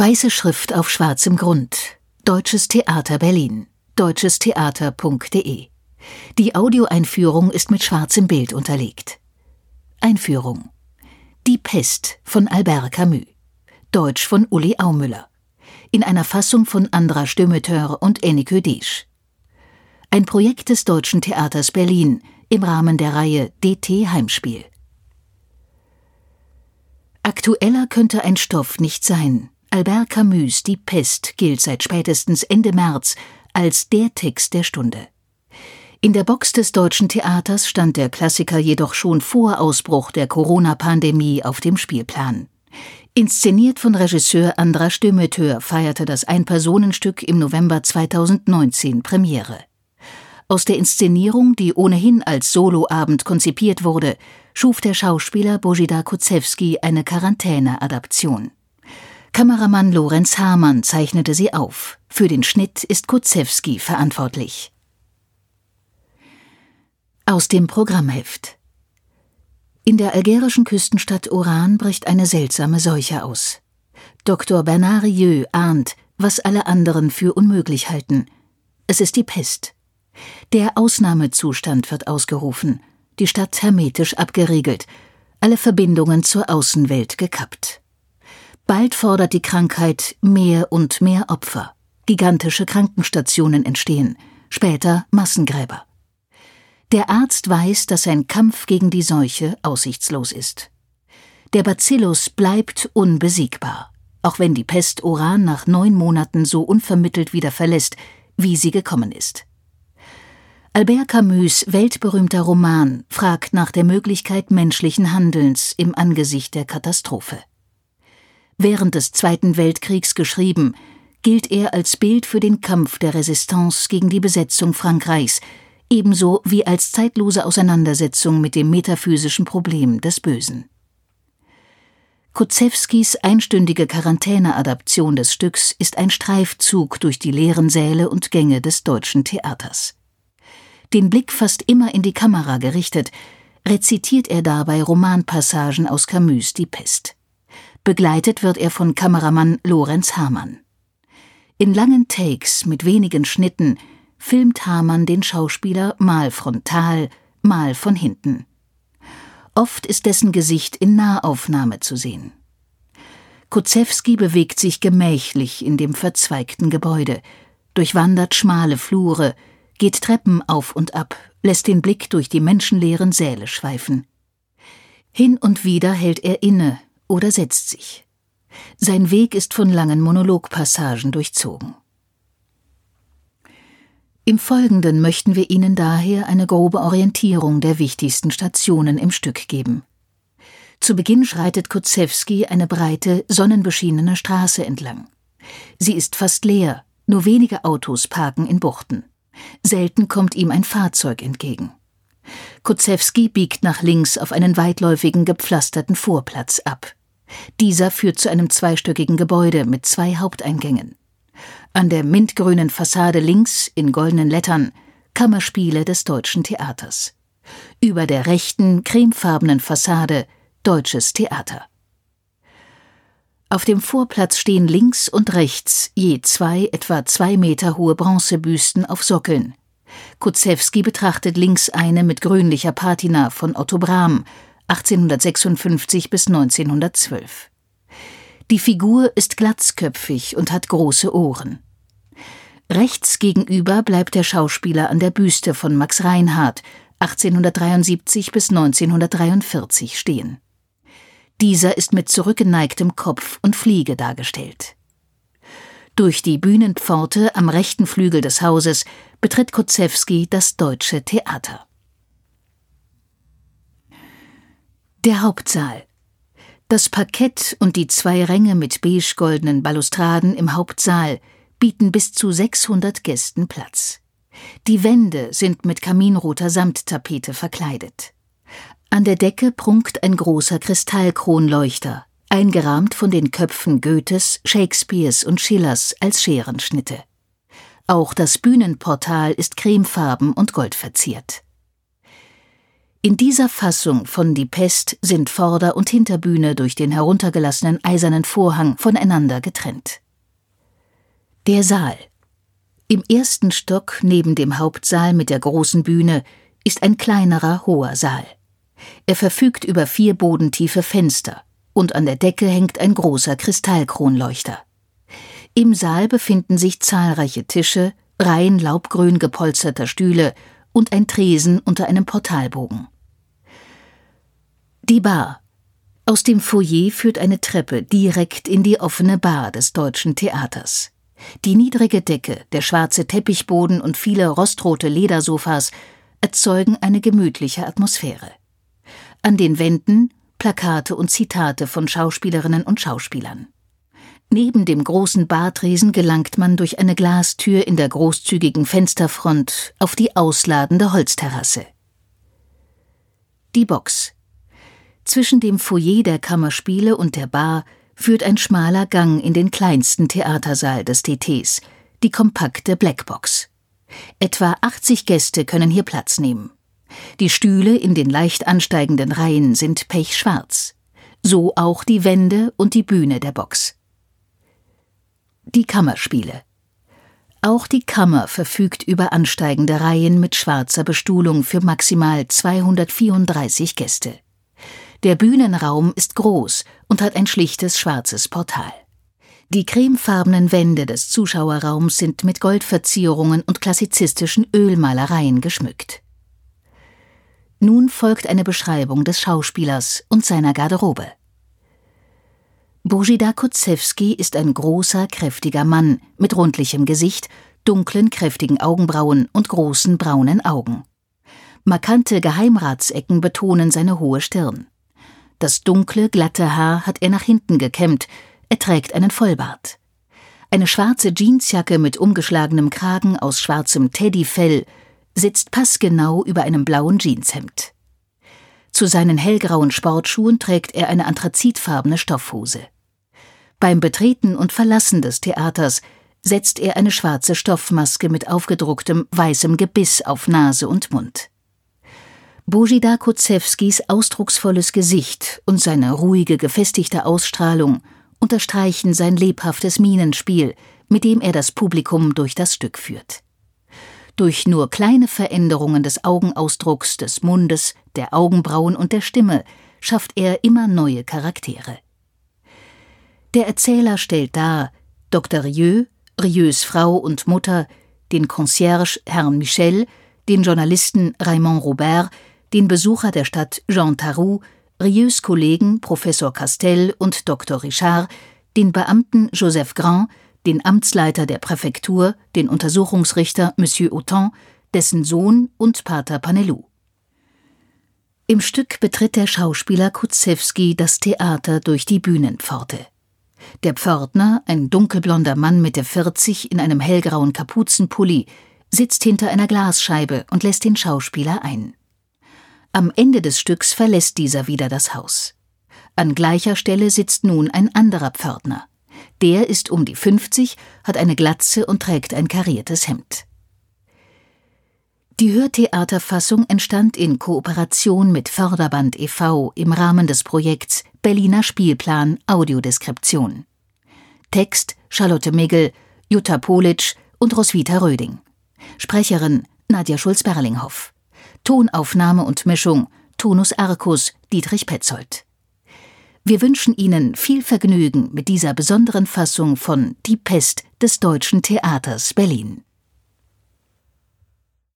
Weiße Schrift auf schwarzem Grund. Deutsches Theater Berlin. deutschestheater.de. Die Audioeinführung ist mit schwarzem Bild unterlegt. Einführung. Die Pest von Albert Camus. Deutsch von Uli Aumüller. In einer Fassung von Andra Stömeteur und Ennike Desch. Ein Projekt des Deutschen Theaters Berlin im Rahmen der Reihe DT Heimspiel. Aktueller könnte ein Stoff nicht sein. Albert Camus Die Pest gilt seit spätestens Ende März als der Text der Stunde. In der Box des Deutschen Theaters stand der Klassiker jedoch schon vor Ausbruch der Corona-Pandemie auf dem Spielplan. Inszeniert von Regisseur Andra Stömeteur feierte das Ein-Personenstück im November 2019 Premiere. Aus der Inszenierung, die ohnehin als Soloabend konzipiert wurde, schuf der Schauspieler Bojida Kuczewski eine Quarantäne-Adaption. Kameramann Lorenz Hamann zeichnete sie auf. Für den Schnitt ist Kutzewski verantwortlich. Aus dem Programmheft. In der algerischen Küstenstadt Oran bricht eine seltsame Seuche aus. Dr. Bernard Rieu ahnt, was alle anderen für unmöglich halten. Es ist die Pest. Der Ausnahmezustand wird ausgerufen, die Stadt hermetisch abgeriegelt, alle Verbindungen zur Außenwelt gekappt. Bald fordert die Krankheit mehr und mehr Opfer. Gigantische Krankenstationen entstehen, später Massengräber. Der Arzt weiß, dass sein Kampf gegen die Seuche aussichtslos ist. Der Bacillus bleibt unbesiegbar, auch wenn die Pest Oran nach neun Monaten so unvermittelt wieder verlässt, wie sie gekommen ist. Albert Camus' weltberühmter Roman fragt nach der Möglichkeit menschlichen Handelns im Angesicht der Katastrophe während des Zweiten Weltkriegs geschrieben, gilt er als Bild für den Kampf der Resistance gegen die Besetzung Frankreichs, ebenso wie als zeitlose Auseinandersetzung mit dem metaphysischen Problem des Bösen. Kutzewskis einstündige Quarantäneadaption des Stücks ist ein Streifzug durch die leeren Säle und Gänge des deutschen Theaters. Den Blick fast immer in die Kamera gerichtet, rezitiert er dabei Romanpassagen aus Camus' Die Pest. Begleitet wird er von Kameramann Lorenz Hamann. In langen Takes mit wenigen Schnitten filmt Hamann den Schauspieler mal frontal, mal von hinten. Oft ist dessen Gesicht in Nahaufnahme zu sehen. Kutzewski bewegt sich gemächlich in dem verzweigten Gebäude, durchwandert schmale Flure, geht Treppen auf und ab, lässt den Blick durch die menschenleeren Säle schweifen. Hin und wieder hält er inne oder setzt sich. Sein Weg ist von langen Monologpassagen durchzogen. Im Folgenden möchten wir Ihnen daher eine grobe Orientierung der wichtigsten Stationen im Stück geben. Zu Beginn schreitet Kutzewski eine breite, sonnenbeschienene Straße entlang. Sie ist fast leer, nur wenige Autos parken in Buchten. Selten kommt ihm ein Fahrzeug entgegen. Kutzewski biegt nach links auf einen weitläufigen gepflasterten Vorplatz ab. Dieser führt zu einem zweistöckigen Gebäude mit zwei Haupteingängen. An der mintgrünen Fassade links in goldenen Lettern Kammerspiele des Deutschen Theaters. Über der rechten cremefarbenen Fassade Deutsches Theater. Auf dem Vorplatz stehen links und rechts je zwei etwa zwei Meter hohe Bronzebüsten auf Sockeln. Kutzewski betrachtet links eine mit grünlicher Patina von Otto Brahm 1856 bis 1912. Die Figur ist glatzköpfig und hat große Ohren. Rechts gegenüber bleibt der Schauspieler an der Büste von Max Reinhardt 1873 bis 1943 stehen. Dieser ist mit zurückgeneigtem Kopf und Fliege dargestellt. Durch die Bühnenpforte am rechten Flügel des Hauses betritt Kutzewski das Deutsche Theater. Der Hauptsaal. Das Parkett und die zwei Ränge mit beige-goldenen Balustraden im Hauptsaal bieten bis zu 600 Gästen Platz. Die Wände sind mit kaminroter Samttapete verkleidet. An der Decke prunkt ein großer Kristallkronleuchter, eingerahmt von den Köpfen Goethes, Shakespeares und Schillers als Scherenschnitte. Auch das Bühnenportal ist cremefarben und goldverziert. In dieser Fassung von Die Pest sind Vorder- und Hinterbühne durch den heruntergelassenen eisernen Vorhang voneinander getrennt. Der Saal. Im ersten Stock neben dem Hauptsaal mit der großen Bühne ist ein kleinerer hoher Saal. Er verfügt über vier bodentiefe Fenster und an der Decke hängt ein großer Kristallkronleuchter. Im Saal befinden sich zahlreiche Tische, Reihen laubgrün gepolsterter Stühle und ein Tresen unter einem Portalbogen. Die Bar. Aus dem Foyer führt eine Treppe direkt in die offene Bar des Deutschen Theaters. Die niedrige Decke, der schwarze Teppichboden und viele rostrote Ledersofas erzeugen eine gemütliche Atmosphäre. An den Wänden Plakate und Zitate von Schauspielerinnen und Schauspielern. Neben dem großen Bartresen gelangt man durch eine Glastür in der großzügigen Fensterfront auf die ausladende Holzterrasse. Die Box. Zwischen dem Foyer der Kammerspiele und der Bar führt ein schmaler Gang in den kleinsten Theatersaal des TTs, die kompakte Blackbox. Etwa 80 Gäste können hier Platz nehmen. Die Stühle in den leicht ansteigenden Reihen sind pechschwarz. So auch die Wände und die Bühne der Box die Kammerspiele. Auch die Kammer verfügt über ansteigende Reihen mit schwarzer Bestuhlung für maximal 234 Gäste. Der Bühnenraum ist groß und hat ein schlichtes schwarzes Portal. Die cremefarbenen Wände des Zuschauerraums sind mit Goldverzierungen und klassizistischen Ölmalereien geschmückt. Nun folgt eine Beschreibung des Schauspielers und seiner Garderobe. Božidar Kutzewski ist ein großer, kräftiger Mann mit rundlichem Gesicht, dunklen, kräftigen Augenbrauen und großen braunen Augen. Markante Geheimratsecken betonen seine hohe Stirn. Das dunkle, glatte Haar hat er nach hinten gekämmt, er trägt einen Vollbart. Eine schwarze Jeansjacke mit umgeschlagenem Kragen aus schwarzem Teddyfell sitzt passgenau über einem blauen Jeanshemd. Zu seinen hellgrauen Sportschuhen trägt er eine anthrazitfarbene Stoffhose. Beim Betreten und Verlassen des Theaters setzt er eine schwarze Stoffmaske mit aufgedrucktem weißem Gebiss auf Nase und Mund. Bojida Kutzewskis ausdrucksvolles Gesicht und seine ruhige, gefestigte Ausstrahlung unterstreichen sein lebhaftes Minenspiel, mit dem er das Publikum durch das Stück führt. Durch nur kleine Veränderungen des Augenausdrucks, des Mundes, der Augenbrauen und der Stimme schafft er immer neue Charaktere. Der Erzähler stellt dar Dr. Rieu, Rieus Frau und Mutter, den Concierge Herrn Michel, den Journalisten Raymond Robert, den Besucher der Stadt Jean Tarou, Rieus Kollegen Professor Castel und Dr. Richard, den Beamten Joseph Grand, den Amtsleiter der Präfektur, den Untersuchungsrichter Monsieur Autant, dessen Sohn und Pater Panelou. Im Stück betritt der Schauspieler Kutzewski das Theater durch die Bühnenpforte. Der Pförtner, ein dunkelblonder Mann Mitte 40 in einem hellgrauen Kapuzenpulli, sitzt hinter einer Glasscheibe und lässt den Schauspieler ein. Am Ende des Stücks verlässt dieser wieder das Haus. An gleicher Stelle sitzt nun ein anderer Pförtner. Der ist um die 50, hat eine Glatze und trägt ein kariertes Hemd. Die Hörtheaterfassung entstand in Kooperation mit Förderband e.V. im Rahmen des Projekts Berliner Spielplan Audiodeskription. Text Charlotte Migel, Jutta Politsch und Roswitha Röding. Sprecherin Nadja Schulz-Berlinghoff. Tonaufnahme und Mischung Tonus Arcus Dietrich Petzold. Wir wünschen Ihnen viel Vergnügen mit dieser besonderen Fassung von Die Pest des Deutschen Theaters Berlin.